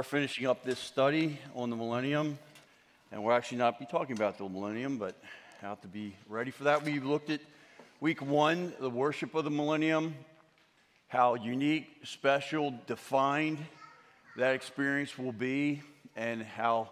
are finishing up this study on the millennium, and we'll actually not be talking about the millennium, but have to be ready for that. We've looked at week one, the worship of the millennium, how unique, special, defined that experience will be, and how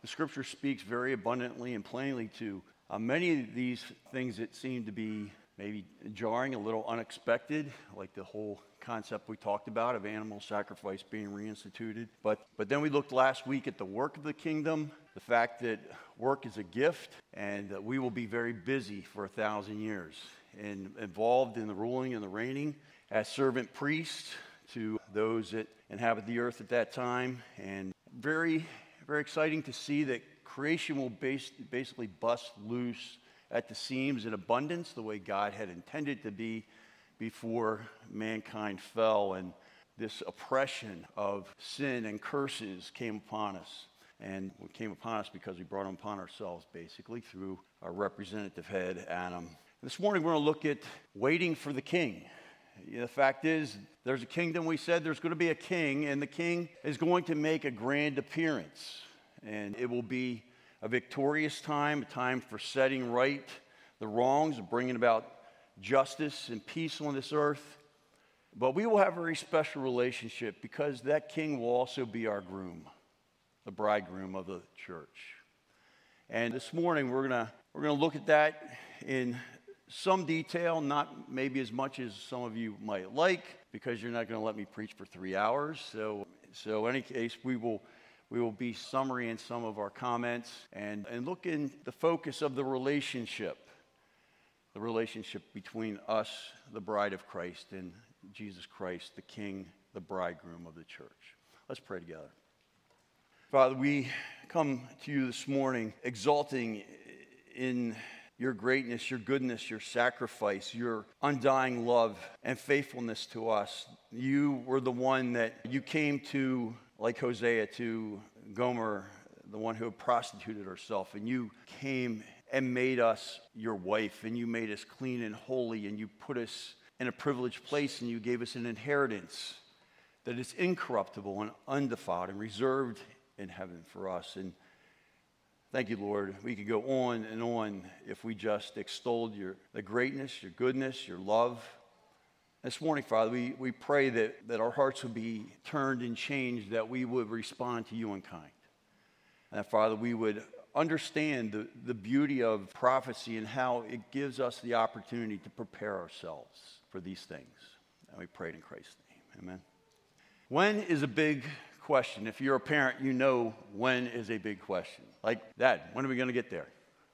the scripture speaks very abundantly and plainly to uh, many of these things that seem to be maybe jarring, a little unexpected, like the whole concept we talked about of animal sacrifice being reinstituted. But, but then we looked last week at the work of the kingdom, the fact that work is a gift, and that we will be very busy for a thousand years and involved in the ruling and the reigning as servant priests to those that inhabit the earth at that time. And very, very exciting to see that creation will base, basically bust loose at the seams in abundance, the way God had intended to be before mankind fell. And this oppression of sin and curses came upon us. And it came upon us because we brought them upon ourselves, basically, through our representative head, Adam. This morning, we're going to look at waiting for the king. The fact is, there's a kingdom. We said there's going to be a king, and the king is going to make a grand appearance. And it will be a victorious time, a time for setting right the wrongs, bringing about justice and peace on this earth. But we will have a very special relationship because that king will also be our groom, the bridegroom of the church. And this morning we're going to we're going to look at that in some detail, not maybe as much as some of you might like, because you're not going to let me preach for three hours. So, so in any case, we will we will be summary in some of our comments and, and look in the focus of the relationship, the relationship between us, the bride of Christ, and Jesus Christ, the King, the bridegroom of the church. Let's pray together. Father, we come to you this morning exalting in your greatness, your goodness, your sacrifice, your undying love and faithfulness to us. You were the one that you came to, like Hosea, to Gomer, the one who prostituted herself, and you came and made us your wife, and you made us clean and holy, and you put us in a privileged place, and you gave us an inheritance that is incorruptible and undefiled and reserved in heaven for us. And Thank you, Lord. We could go on and on if we just extolled your, the greatness, your goodness, your love. This morning, Father, we, we pray that, that our hearts would be turned and changed, that we would respond to you in kind. And that, Father, we would understand the, the beauty of prophecy and how it gives us the opportunity to prepare ourselves for these things. And we pray in Christ's name. Amen. When is a big question. If you're a parent, you know when is a big question. Like, Dad, when are we going to get there?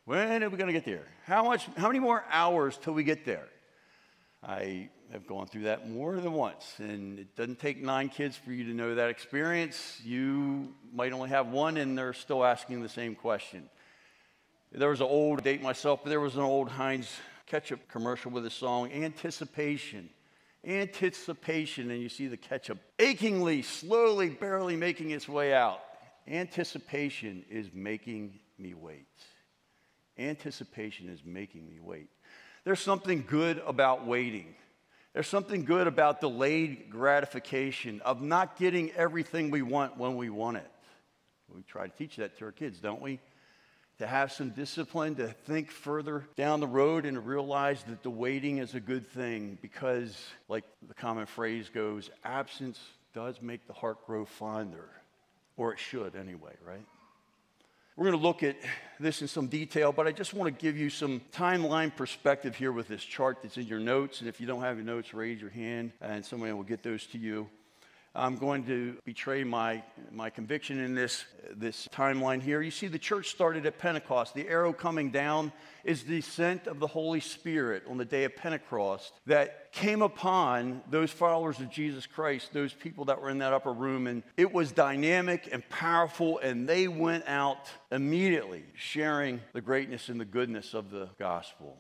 When are we going to get there? How much? How many more hours till we get there? I have gone through that more than once, and it doesn't take nine kids for you to know that experience. You might only have one, and they're still asking the same question. There was an old date myself, but there was an old Heinz ketchup commercial with a song, Anticipation anticipation, and you see the ketchup achingly, slowly, barely making its way out. Anticipation is making me wait. Anticipation is making me wait. There's something good about waiting. There's something good about delayed gratification, of not getting everything we want when we want it. We try to teach that to our kids, don't we? to have some discipline, to think further down the road and realize that the waiting is a good thing because, like the common phrase goes, absence does make the heart grow fonder, or it should anyway, right? We're going to look at this in some detail, but I just want to give you some timeline perspective here with this chart that's in your notes. And if you don't have your notes, raise your hand and somebody will get those to you. I'm going to betray my, my conviction in this, this timeline here. You see, the church started at Pentecost. The arrow coming down is the descent of the Holy Spirit on the day of Pentecost that came upon those followers of Jesus Christ, those people that were in that upper room. And it was dynamic and powerful, and they went out immediately sharing the greatness and the goodness of the gospel.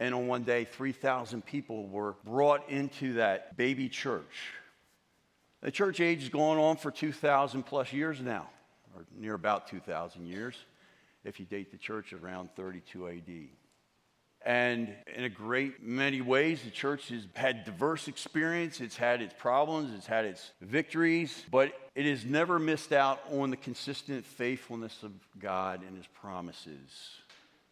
And on one day, 3,000 people were brought into that baby church the church age has gone on for 2,000 plus years now, or near about 2,000 years, if you date the church around 32 AD. And in a great many ways, the church has had diverse experience. It's had its problems, it's had its victories, but it has never missed out on the consistent faithfulness of God and his promises.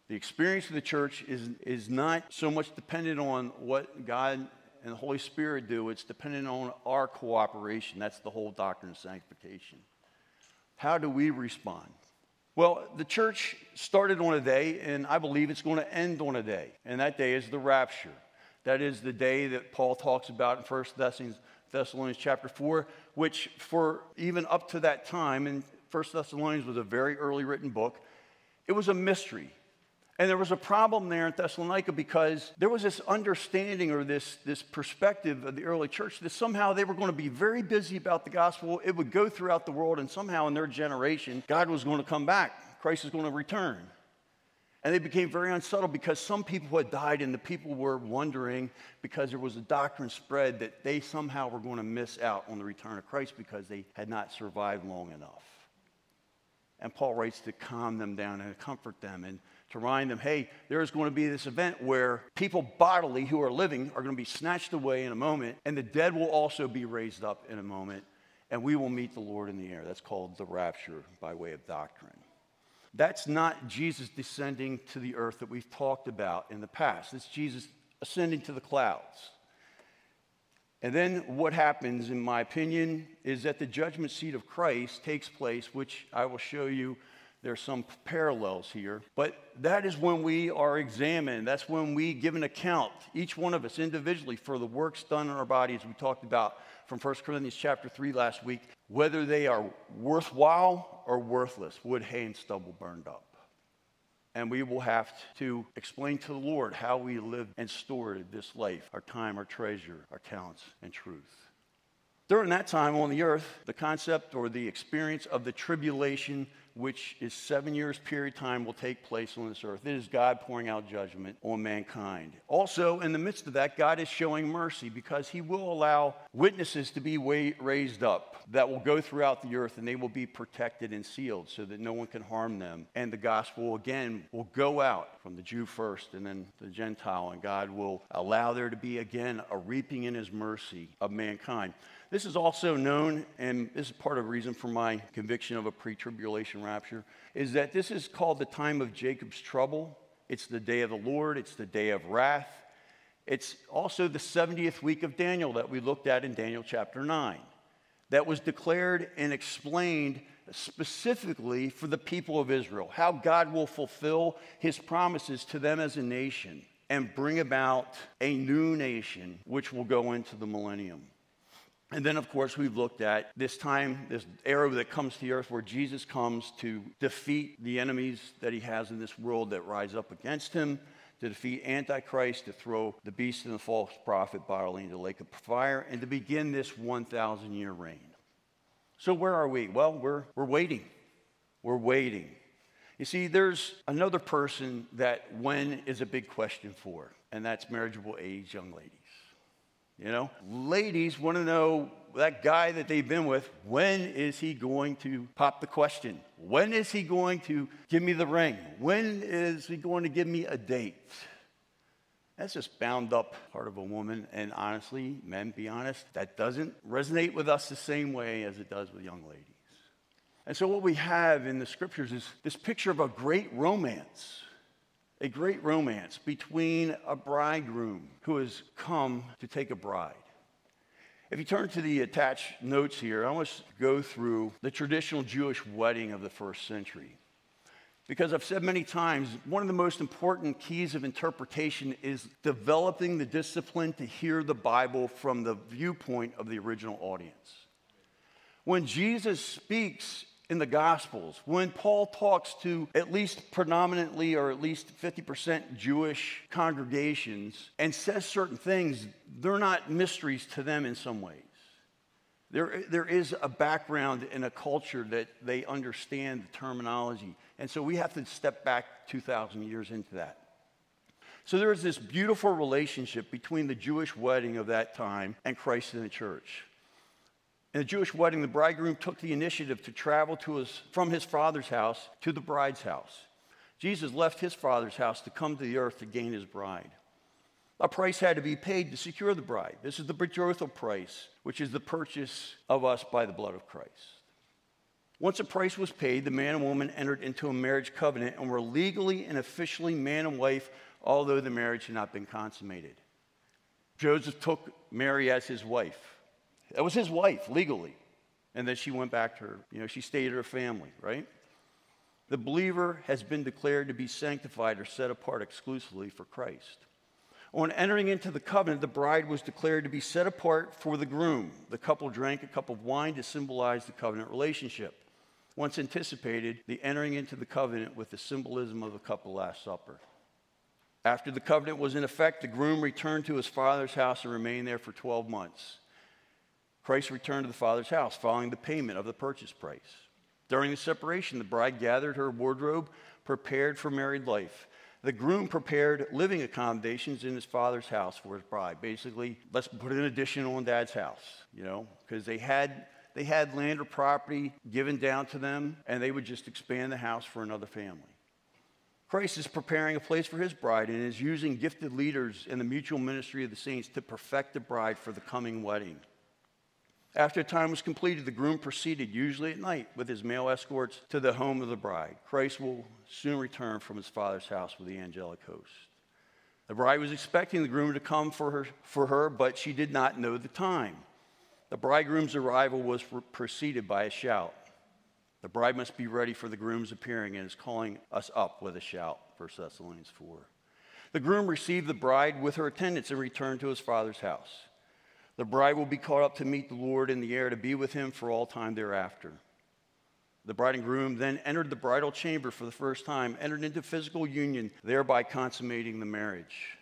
The experience of the church is, is not so much dependent on what God and the Holy Spirit do, it's dependent on our cooperation. That's the whole doctrine of sanctification. How do we respond? Well, the church started on a day, and I believe it's going to end on a day, and that day is the rapture. That is the day that Paul talks about in 1 Thessalonians, Thessalonians chapter 4, which for even up to that time, and 1 Thessalonians was a very early written book, it was a mystery. And there was a problem there in Thessalonica because there was this understanding or this, this perspective of the early church that somehow they were going to be very busy about the gospel. It would go throughout the world, and somehow in their generation, God was going to come back. Christ was going to return. And they became very unsettled because some people had died, and the people were wondering because there was a doctrine spread that they somehow were going to miss out on the return of Christ because they had not survived long enough. And Paul writes to calm them down and comfort them and to remind them, hey, there's going to be this event where people bodily who are living are going to be snatched away in a moment, and the dead will also be raised up in a moment, and we will meet the Lord in the air. That's called the rapture by way of doctrine. That's not Jesus descending to the earth that we've talked about in the past. It's Jesus ascending to the clouds. And then what happens, in my opinion, is that the judgment seat of Christ takes place, which I will show you there's some parallels here. But that is when we are examined. That's when we give an account, each one of us individually, for the works done in our bodies. We talked about from 1 Corinthians chapter 3 last week, whether they are worthwhile or worthless, wood, hay, and stubble burned up. And we will have to explain to the Lord how we live and stored this life, our time, our treasure, our talents, and truth. During that time on the earth, the concept or the experience of the tribulation which is seven years period time will take place on this earth. It is God pouring out judgment on mankind. Also, in the midst of that, God is showing mercy because he will allow witnesses to be raised up that will go throughout the earth and they will be protected and sealed so that no one can harm them. And the gospel, again, will go out from the Jew first and then the Gentile, and God will allow there to be, again, a reaping in his mercy of mankind. This is also known, and this is part of the reason for my conviction of a pre tribulation rapture, is that this is called the time of Jacob's trouble. It's the day of the Lord, it's the day of wrath. It's also the 70th week of Daniel that we looked at in Daniel chapter 9, that was declared and explained specifically for the people of Israel, how God will fulfill his promises to them as a nation and bring about a new nation which will go into the millennium. And then, of course, we've looked at this time, this era that comes to the earth where Jesus comes to defeat the enemies that he has in this world that rise up against him, to defeat Antichrist, to throw the beast and the false prophet bodily into the lake of fire, and to begin this 1,000 year reign. So, where are we? Well, we're, we're waiting. We're waiting. You see, there's another person that when is a big question for, and that's marriageable age young ladies. You know, ladies want to know that guy that they've been with, when is he going to pop the question? When is he going to give me the ring? When is he going to give me a date? That's just bound up part of a woman. And honestly, men, be honest, that doesn't resonate with us the same way as it does with young ladies. And so, what we have in the scriptures is this picture of a great romance a great romance between a bridegroom who has come to take a bride. If you turn to the attached notes here, I want to go through the traditional Jewish wedding of the first century. Because I've said many times, one of the most important keys of interpretation is developing the discipline to hear the Bible from the viewpoint of the original audience. When Jesus speaks in the Gospels, when Paul talks to at least predominantly or at least 50% Jewish congregations and says certain things, they're not mysteries to them in some ways. There, there is a background and a culture that they understand the terminology. And so we have to step back 2,000 years into that. So there is this beautiful relationship between the Jewish wedding of that time and Christ in the church. In the Jewish wedding, the bridegroom took the initiative to travel to his, from his father's house to the bride's house. Jesus left his father's house to come to the earth to gain his bride. A price had to be paid to secure the bride. This is the betrothal price, which is the purchase of us by the blood of Christ. Once a price was paid, the man and woman entered into a marriage covenant and were legally and officially man and wife, although the marriage had not been consummated. Joseph took Mary as his wife. That was his wife legally. And then she went back to her, you know, she stayed at her family, right? The believer has been declared to be sanctified or set apart exclusively for Christ. On entering into the covenant, the bride was declared to be set apart for the groom. The couple drank a cup of wine to symbolize the covenant relationship. Once anticipated, the entering into the covenant with the symbolism of the cup of Last Supper. After the covenant was in effect, the groom returned to his father's house and remained there for 12 months. Christ returned to the father's house following the payment of the purchase price. During the separation, the bride gathered her wardrobe, prepared for married life. The groom prepared living accommodations in his father's house for his bride. Basically, let's put an addition on dad's house, you know, because they had they had land or property given down to them, and they would just expand the house for another family. Christ is preparing a place for his bride and is using gifted leaders in the mutual ministry of the saints to perfect the bride for the coming wedding. After time was completed, the groom proceeded, usually at night, with his male escorts to the home of the bride. Christ will soon return from his father's house with the angelic host. The bride was expecting the groom to come for her, for her, but she did not know the time. The bridegroom's arrival was preceded by a shout. The bride must be ready for the groom's appearing and is calling us up with a shout, 1 Thessalonians 4. The groom received the bride with her attendants and returned to his father's house. The bride will be caught up to meet the Lord in the air to be with him for all time thereafter. The bride and groom then entered the bridal chamber for the first time, entered into physical union, thereby consummating the marriage.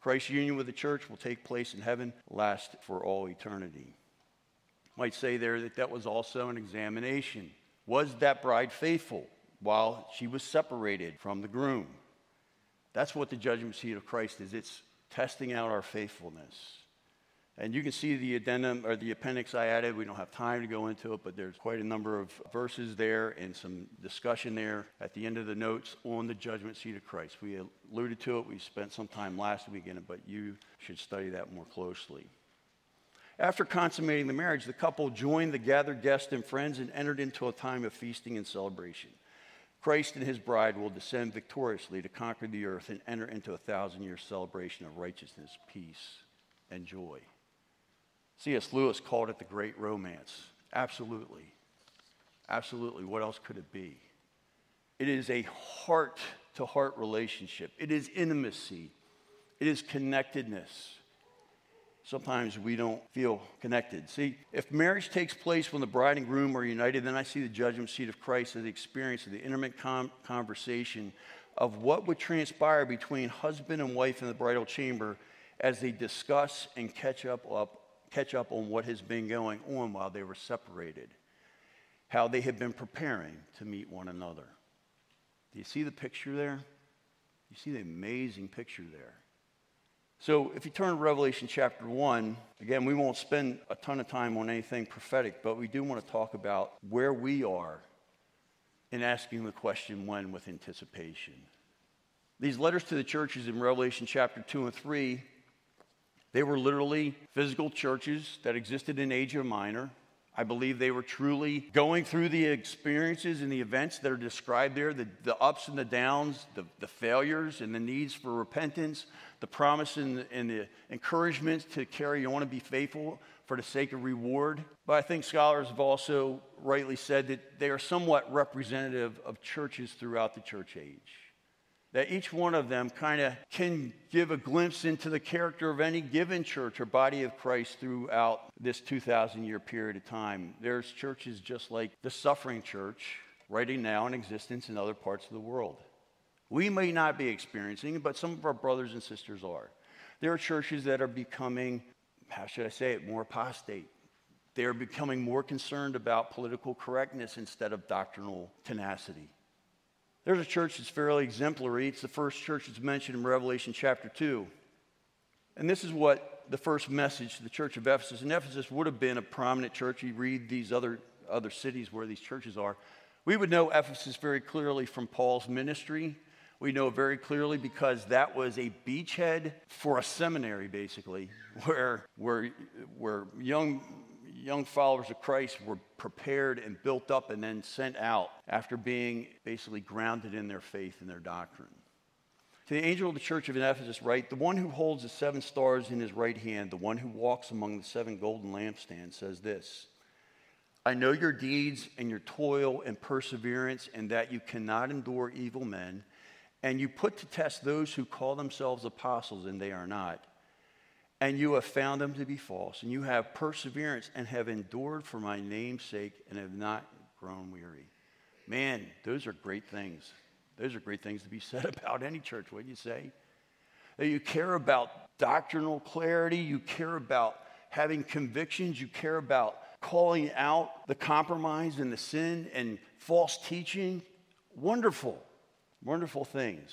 Christ's union with the church will take place in heaven, last for all eternity. Might say there that that was also an examination. Was that bride faithful while she was separated from the groom? That's what the judgment seat of Christ is. It's testing out our faithfulness. And you can see the addendum or the appendix I added. We don't have time to go into it, but there's quite a number of verses there and some discussion there at the end of the notes on the judgment seat of Christ. We alluded to it. We spent some time last week in it, but you should study that more closely. After consummating the marriage, the couple joined the gathered guests and friends and entered into a time of feasting and celebration. Christ and his bride will descend victoriously to conquer the earth and enter into a thousand year celebration of righteousness, peace, and joy. C.S. Lewis called it the great romance. Absolutely. Absolutely. What else could it be? It is a heart to heart relationship, it is intimacy, it is connectedness. Sometimes we don't feel connected. See, if marriage takes place when the bride and groom are united, then I see the judgment seat of Christ as the experience of the intimate com- conversation of what would transpire between husband and wife in the bridal chamber as they discuss and catch up, up catch up on what has been going on while they were separated, how they had been preparing to meet one another. Do you see the picture there? You see the amazing picture there. So, if you turn to Revelation chapter 1, again, we won't spend a ton of time on anything prophetic, but we do want to talk about where we are in asking the question when with anticipation. These letters to the churches in Revelation chapter 2 and 3 they were literally physical churches that existed in Asia Minor. I believe they were truly going through the experiences and the events that are described there the, the ups and the downs, the, the failures and the needs for repentance, the promise and, and the encouragement to carry on and be faithful for the sake of reward. But I think scholars have also rightly said that they are somewhat representative of churches throughout the church age that each one of them kind of can give a glimpse into the character of any given church or body of Christ throughout this 2,000 year period of time. There's churches just like the suffering church right now in existence in other parts of the world. We may not be experiencing it, but some of our brothers and sisters are. There are churches that are becoming, how should I say it, more apostate. They are becoming more concerned about political correctness instead of doctrinal tenacity. There's a church that's fairly exemplary. It's the first church that's mentioned in Revelation chapter 2. And this is what the first message to the church of Ephesus. And Ephesus would have been a prominent church. You read these other, other cities where these churches are. We would know Ephesus very clearly from Paul's ministry, We know very clearly because that was a beachhead for a seminary, basically, where, where, where young, young followers of Christ were prepared and built up and then sent out after being basically grounded in their faith and their doctrine. To the angel of the church of Ephesus, write The one who holds the seven stars in his right hand, the one who walks among the seven golden lampstands, says this I know your deeds and your toil and perseverance, and that you cannot endure evil men, and you put to test those who call themselves apostles, and they are not. And you have found them to be false, and you have perseverance and have endured for my name's sake and have not grown weary. Man, those are great things. Those are great things to be said about any church, wouldn't you say? That you care about doctrinal clarity, you care about having convictions, you care about calling out the compromise and the sin and false teaching. Wonderful, wonderful things.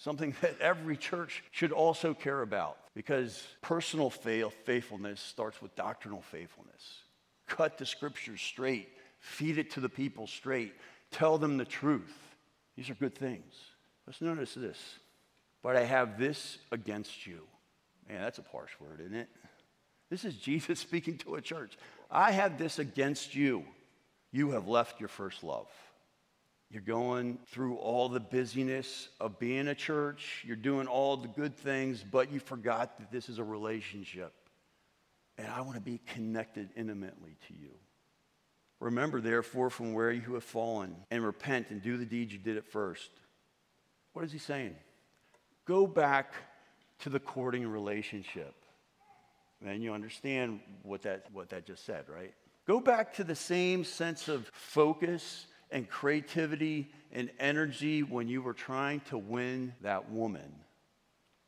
Something that every church should also care about because personal faithfulness starts with doctrinal faithfulness. Cut the scriptures straight, feed it to the people straight, tell them the truth. These are good things. Let's notice this. But I have this against you. Man, that's a harsh word, isn't it? This is Jesus speaking to a church. I have this against you. You have left your first love. You're going through all the busyness of being a church. You're doing all the good things, but you forgot that this is a relationship. And I want to be connected intimately to you. Remember, therefore, from where you have fallen, and repent and do the deeds you did at first. What is he saying? Go back to the courting relationship. And you understand what that, what that just said, right? Go back to the same sense of focus and creativity and energy when you were trying to win that woman,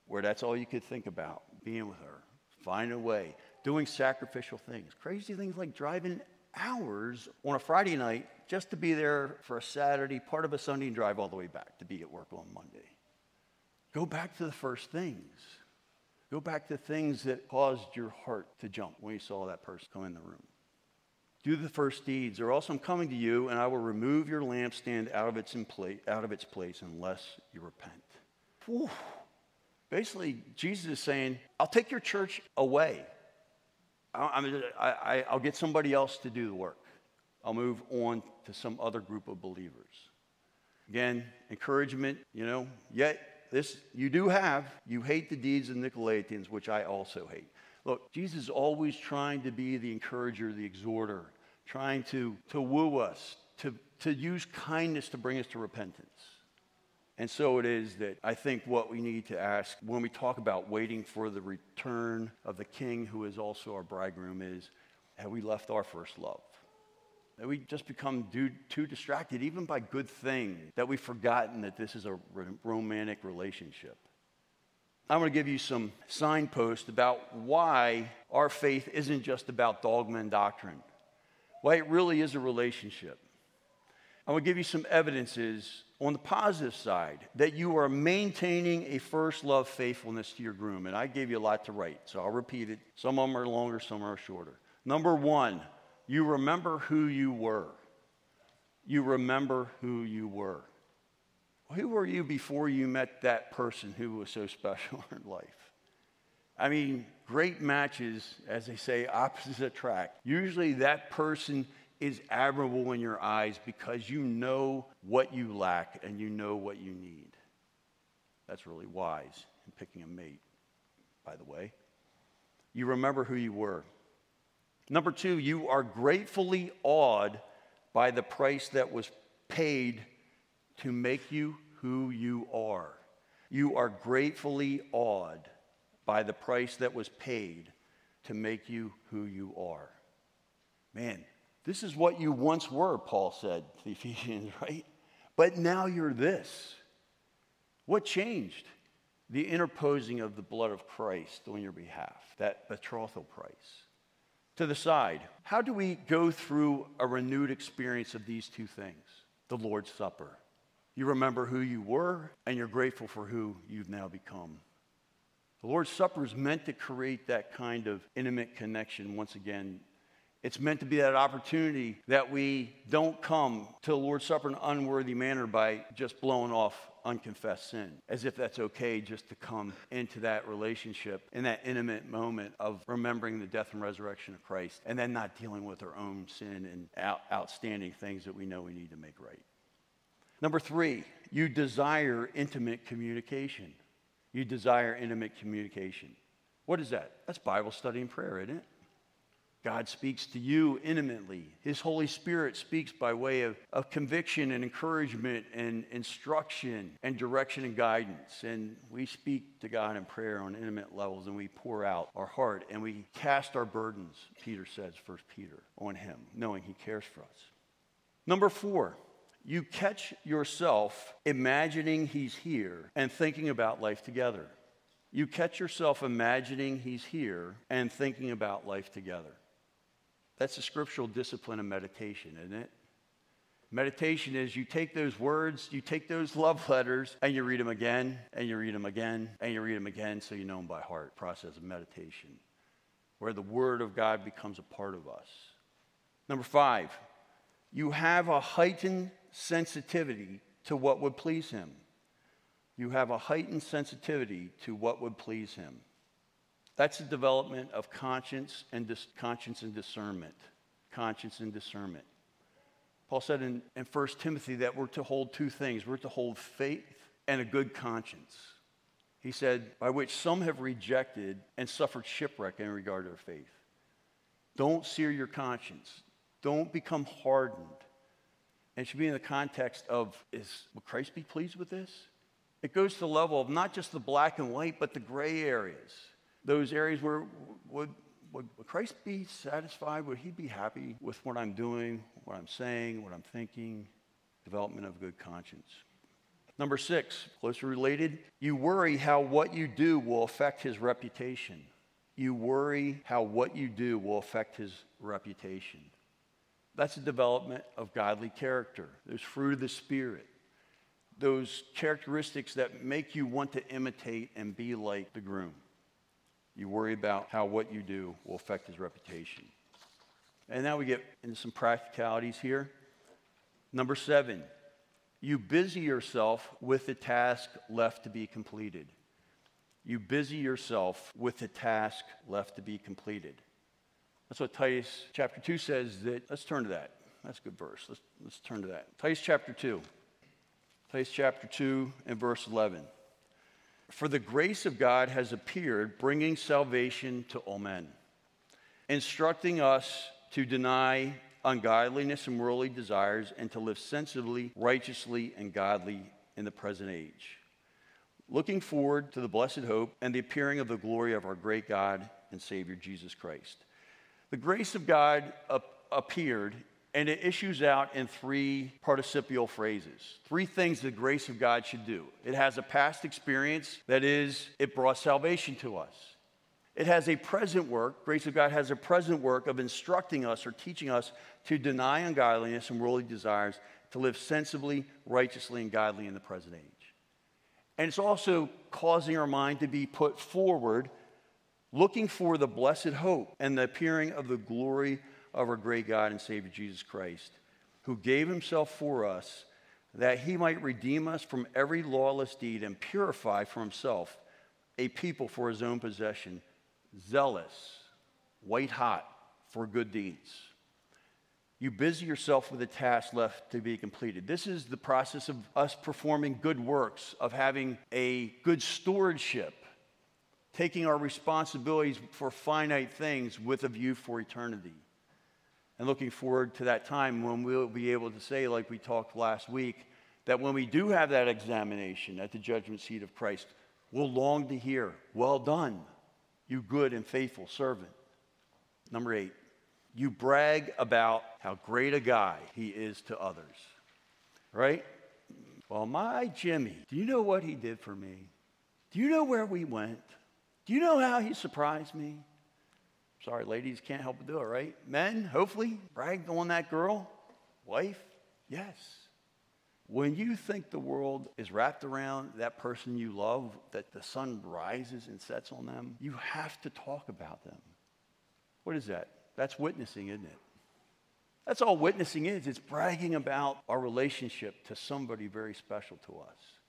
where that's all you could think about being with her, finding a way, doing sacrificial things, crazy things like driving hours on a Friday night just to be there for a Saturday, part of a Sunday, and drive all the way back to be at work on Monday. Go back to the first things. Go back to things that caused your heart to jump when you saw that person come in the room. Do the first deeds, or else I'm coming to you, and I will remove your lampstand out of its, place, out of its place unless you repent. Whew. Basically, Jesus is saying, I'll take your church away. I, will get somebody else to do the work. I'll move on to some other group of believers. Again, encouragement, you know, yet this you do have. You hate the deeds of Nicolaitans, which I also hate. Look, Jesus is always trying to be the encourager, the exhorter, trying to, to woo us, to, to use kindness to bring us to repentance. And so it is that I think what we need to ask when we talk about waiting for the return of the King who is also our bridegroom is have we left our first love? Have we just become too distracted, even by good things, that we've forgotten that this is a romantic relationship? I'm going to give you some signposts about why our faith isn't just about dogma and doctrine, why it really is a relationship. I'm going to give you some evidences on the positive side that you are maintaining a first love faithfulness to your groom. And I gave you a lot to write, so I'll repeat it. Some of them are longer, some are shorter. Number one, you remember who you were. You remember who you were. Who were you before you met that person who was so special in life? I mean, great matches, as they say, opposites attract. Usually that person is admirable in your eyes because you know what you lack and you know what you need. That's really wise in picking a mate, by the way. You remember who you were. Number two, you are gratefully awed by the price that was paid to make you who you are. You are gratefully awed by the price that was paid to make you who you are. Man, this is what you once were, Paul said to the Ephesians, right? But now you're this. What changed? The interposing of the blood of Christ on your behalf, that betrothal price. To the side, how do we go through a renewed experience of these two things? The Lord's Supper. You remember who you were, and you're grateful for who you've now become. The Lord's Supper is meant to create that kind of intimate connection once again it's meant to be that opportunity that we don't come to the Lord's Supper in an unworthy manner by just blowing off unconfessed sin, as if that's okay just to come into that relationship in that intimate moment of remembering the death and resurrection of Christ and then not dealing with our own sin and out, outstanding things that we know we need to make right. Number three, you desire intimate communication. You desire intimate communication. What is that? That's Bible study and prayer, isn't it? God speaks to you intimately. His Holy Spirit speaks by way of, of conviction and encouragement and instruction and direction and guidance. And we speak to God in prayer on intimate levels and we pour out our heart and we cast our burdens, Peter says, First Peter, on Him, knowing He cares for us. Number four, you catch yourself imagining He's here and thinking about life together. You catch yourself imagining He's here and thinking about life together. That's a scriptural discipline of meditation, isn't it? Meditation is you take those words, you take those love letters, and you read them again, and you read them again, and you read them again so you know them by heart. Process of meditation, where the Word of God becomes a part of us. Number five, you have a heightened sensitivity to what would please Him. You have a heightened sensitivity to what would please Him. That's the development of conscience and dis- conscience and discernment. Conscience and discernment. Paul said in, in 1 Timothy that we're to hold two things we're to hold faith and a good conscience. He said, by which some have rejected and suffered shipwreck in regard to their faith. Don't sear your conscience. Don't become hardened. And it should be in the context of is will Christ be pleased with this? It goes to the level of not just the black and white, but the gray areas those areas where would, would, would Christ be satisfied? Would he be happy with what I'm doing, what I'm saying, what I'm thinking? Development of good conscience. Number six, closely related, you worry how what you do will affect his reputation. You worry how what you do will affect his reputation. That's a development of godly character. There's fruit of the Spirit. Those characteristics that make you want to imitate and be like the groom. You worry about how what you do will affect his reputation. And now we get into some practicalities here. Number seven, you busy yourself with the task left to be completed. You busy yourself with the task left to be completed. That's what Titus chapter 2 says that, let's turn to that. That's a good verse. Let's, let's turn to that. Titus chapter 2. Titus chapter 2 and verse 11. For the grace of God has appeared, bringing salvation to all men, instructing us to deny ungodliness and worldly desires and to live sensibly, righteously, and godly in the present age. Looking forward to the blessed hope and the appearing of the glory of our great God and Savior Jesus Christ. The grace of God appeared and it issues out in three participial phrases. Three things the grace of God should do. It has a past experience, that is, it brought salvation to us. It has a present work, grace of God has a present work of instructing us or teaching us to deny ungodliness and worldly desires, to live sensibly, righteously, and godly in the present age. And it's also causing our mind to be put forward, looking for the blessed hope and the appearing of the glory of our great God and Savior Jesus Christ, who gave himself for us that he might redeem us from every lawless deed and purify for himself a people for his own possession, zealous, white hot for good deeds. You busy yourself with the task left to be completed. This is the process of us performing good works, of having a good stewardship, taking our responsibilities for finite things with a view for eternity and looking forward to that time when we'll be able to say, like we talked last week, that when we do have that examination at the judgment seat of Christ, we'll long to hear, Well done, you good and faithful servant. Number eight, you brag about how great a guy he is to others, right? Well, my Jimmy, do you know what he did for me? Do you know where we went? Do you know how he surprised me? Sorry, ladies, can't help but do it, right? Men, hopefully, brag on that girl. Wife, yes. When you think the world is wrapped around that person you love, that the sun rises and sets on them, you have to talk about them. What is that? That's witnessing, isn't it? That's all witnessing is. It's bragging about our relationship to somebody very special to us.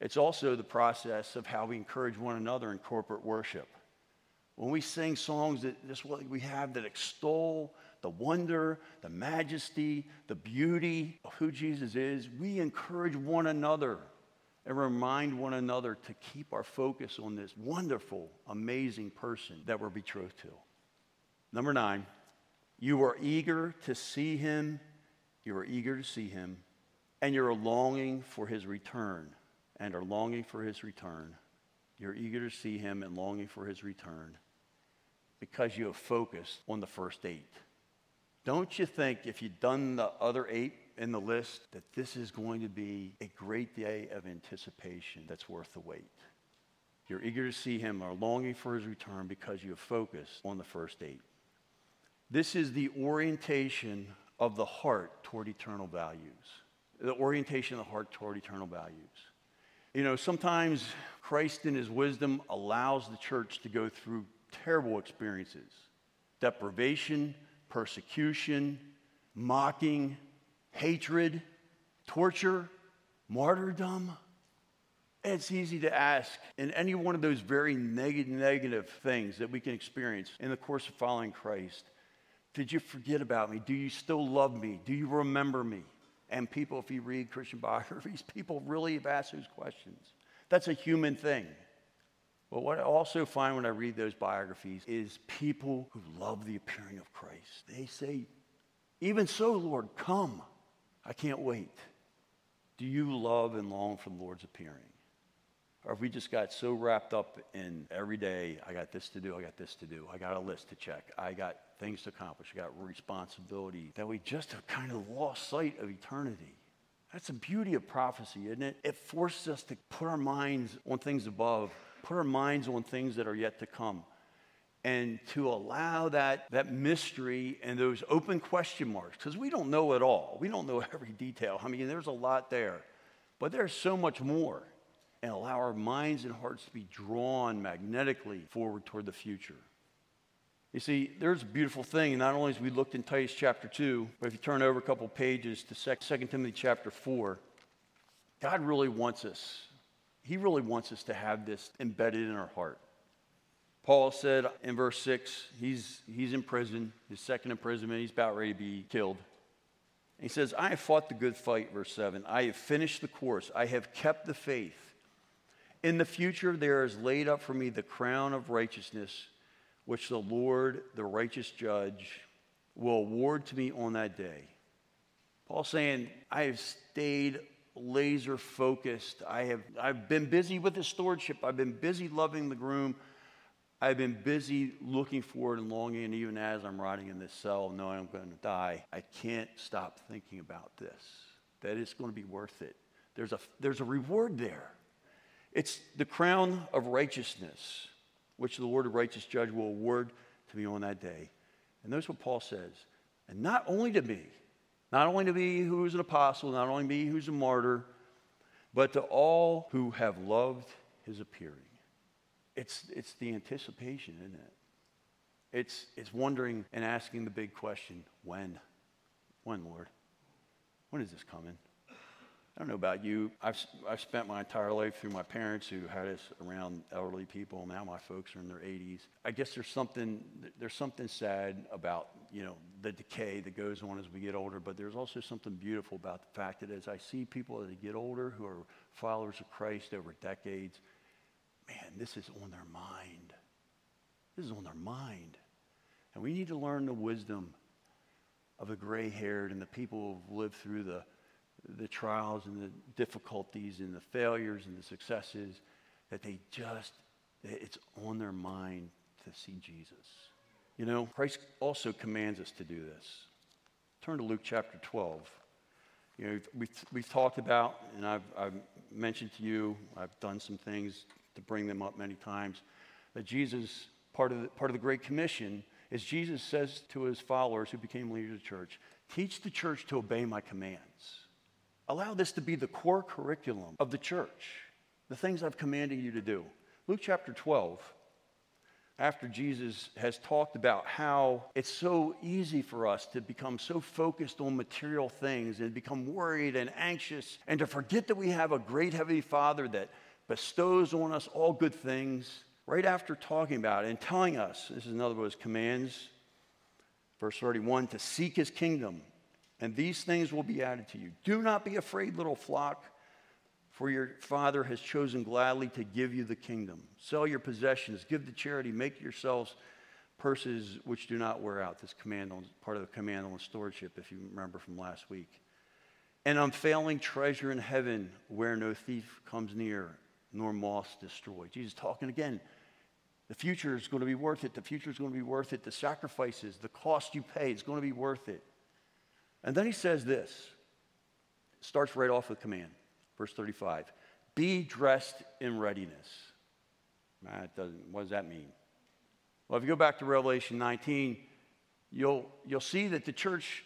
It's also the process of how we encourage one another in corporate worship. When we sing songs that what we have that extol the wonder, the majesty, the beauty of who Jesus is, we encourage one another and remind one another to keep our focus on this wonderful, amazing person that we're betrothed to. Number nine, you are eager to see him. You are eager to see him, and you're longing for his return, and are longing for his return. You're eager to see him and longing for his return because you have focused on the first eight. Don't you think if you'd done the other eight in the list that this is going to be a great day of anticipation that's worth the wait? You're eager to see him or longing for his return because you have focused on the first eight. This is the orientation of the heart toward eternal values. The orientation of the heart toward eternal values. You know, sometimes Christ in his wisdom allows the church to go through terrible experiences deprivation, persecution, mocking, hatred, torture, martyrdom. It's easy to ask in any one of those very negative, negative things that we can experience in the course of following Christ. Did you forget about me? Do you still love me? Do you remember me? And people, if you read Christian biographies, people really have asked those questions. That's a human thing. But what I also find when I read those biographies is people who love the appearing of Christ. They say, Even so, Lord, come. I can't wait. Do you love and long for the Lord's appearing? Or if we just got so wrapped up in every day, I got this to do, I got this to do, I got a list to check, I got things to accomplish, I got responsibility, that we just have kind of lost sight of eternity. That's the beauty of prophecy, isn't it? It forces us to put our minds on things above, put our minds on things that are yet to come, and to allow that, that mystery and those open question marks, because we don't know it all. We don't know every detail. I mean, there's a lot there, but there's so much more and allow our minds and hearts to be drawn magnetically forward toward the future. You see, there's a beautiful thing, not only as we looked in Titus chapter 2, but if you turn over a couple pages to 2 Timothy chapter 4, God really wants us, He really wants us to have this embedded in our heart. Paul said in verse 6, he's, he's in prison, his second imprisonment, he's about ready to be killed. he says, I have fought the good fight, verse 7. I have finished the course. I have kept the faith. In the future, there is laid up for me the crown of righteousness, which the Lord, the righteous judge, will award to me on that day. Paul's saying, I have stayed laser focused. I have, I've been busy with the stewardship. I've been busy loving the groom. I've been busy looking forward and longing, and even as I'm rotting in this cell, knowing I'm going to die, I can't stop thinking about this, that it's going to be worth it. There's a, there's a reward there. It's the crown of righteousness, which the Lord, of righteous judge, will award to me on that day. And notice what Paul says. And not only to me, not only to me who is an apostle, not only me who's a martyr, but to all who have loved his appearing. It's, it's the anticipation, isn't it? It's, it's wondering and asking the big question when? When, Lord? When is this coming? I don't know about you. I've, I've spent my entire life through my parents who had us around elderly people. Now my folks are in their 80s. I guess there's something, there's something sad about, you know, the decay that goes on as we get older, but there's also something beautiful about the fact that as I see people as they get older who are followers of Christ over decades, man, this is on their mind. This is on their mind. And we need to learn the wisdom of the gray haired and the people who've lived through the the trials and the difficulties and the failures and the successes, that they just, it's on their mind to see Jesus. You know, Christ also commands us to do this. Turn to Luke chapter 12. You know, we've, we've talked about, and I've, I've mentioned to you, I've done some things to bring them up many times, that Jesus, part of the, part of the Great Commission, is Jesus says to his followers who became leaders of the church, teach the church to obey my commands. Allow this to be the core curriculum of the church, the things I've commanded you to do. Luke chapter 12, after Jesus has talked about how it's so easy for us to become so focused on material things and become worried and anxious and to forget that we have a great Heavenly Father that bestows on us all good things, right after talking about it and telling us, this is another one of his commands, verse 31, to seek his kingdom, and these things will be added to you. Do not be afraid, little flock for your Father has chosen gladly to give you the kingdom. Sell your possessions, give to charity, make yourselves purses which do not wear out. This command on part of the command on stewardship, if you remember from last week. An unfailing treasure in heaven where no thief comes near, nor moth destroy. Jesus talking again. The future is going to be worth it. The future is going to be worth it. The sacrifices, the cost you pay, is going to be worth it. And then he says this. Starts right off with command. Verse 35 Be dressed in readiness. Doesn't, what does that mean? Well, if you go back to Revelation 19, you'll, you'll see that the church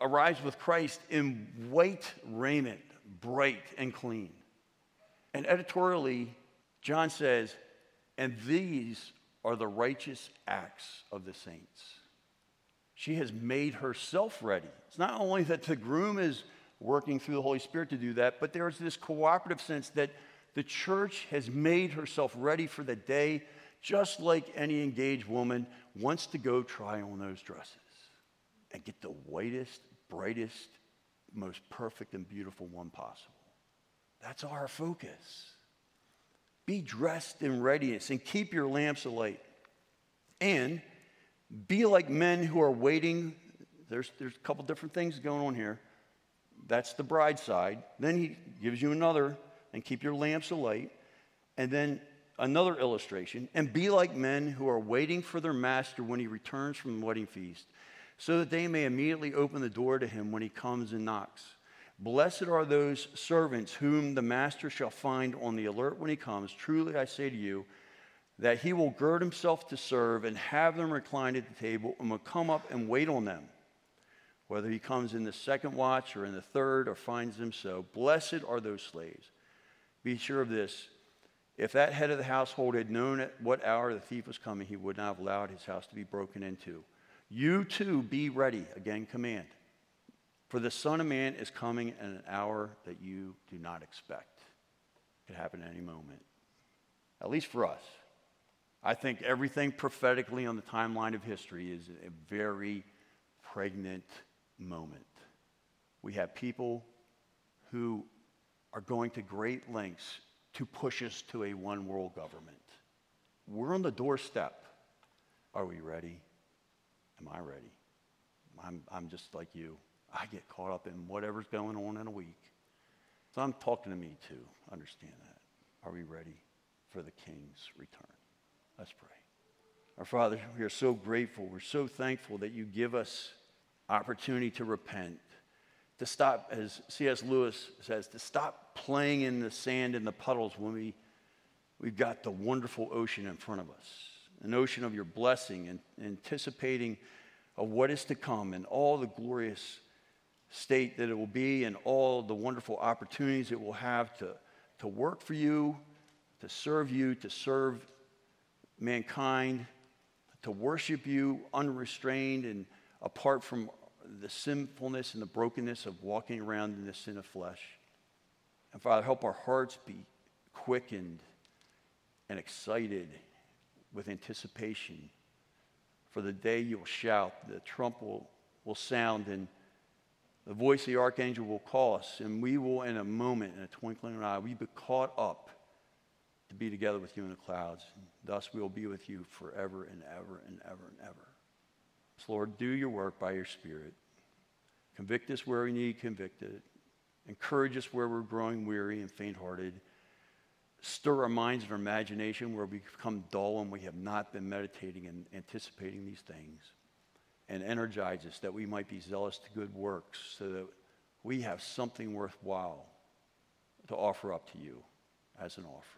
arrives with Christ in white raiment, bright and clean. And editorially, John says, and these are the righteous acts of the saints. She has made herself ready. It's not only that the groom is working through the Holy Spirit to do that, but there's this cooperative sense that the church has made herself ready for the day, just like any engaged woman wants to go try on those dresses and get the whitest, brightest, most perfect and beautiful one possible. That's our focus. Be dressed in readiness and keep your lamps alight. And be like men who are waiting. There's, there's a couple different things going on here that's the bride side. Then he gives you another, and keep your lamps alight. And then another illustration, and be like men who are waiting for their master when he returns from the wedding feast, so that they may immediately open the door to him when he comes and knocks. Blessed are those servants whom the master shall find on the alert when he comes. Truly I say to you, that he will gird himself to serve and have them reclined at the table and will come up and wait on them whether he comes in the second watch or in the third or finds them so. Blessed are those slaves. Be sure of this. If that head of the household had known at what hour the thief was coming, he would not have allowed his house to be broken into. You too be ready, again, command. For the Son of Man is coming at an hour that you do not expect. It could happen at any moment, at least for us. I think everything prophetically on the timeline of history is a very pregnant moment. We have people who are going to great lengths to push us to a one world government. We're on the doorstep. Are we ready? Am I ready? I'm, I'm just like you. I get caught up in whatever's going on in a week. So I'm talking to me too. Understand that. Are we ready for the King's return? Let's pray. Our Father, we are so grateful. We're so thankful that you give us opportunity to repent, to stop, as C.S. Lewis says, to stop playing in the sand and the puddles when we, we've got the wonderful ocean in front of us, an ocean of your blessing and anticipating of what is to come and all the glorious state that it will be and all the wonderful opportunities it will have to, to work for you, to serve you, to serve mankind, to worship you unrestrained and apart from the sinfulness and the brokenness of walking around in the sin of flesh. And Father, help our hearts be quickened and excited with anticipation for the day you'll shout, the trump will, will sound, and the voice of the archangel will call us, and we will, in a moment, in a twinkling of an eye, we be caught up to be together with you in the clouds. Thus, we will be with you forever and ever and ever and ever. So Lord, do your work by your Spirit. Convict us where we need convicted. Encourage us where we're growing weary and faint hearted. Stir our minds and our imagination where we become dull and we have not been meditating and anticipating these things. And energize us that we might be zealous to good works so that we have something worthwhile to offer up to you as an offering.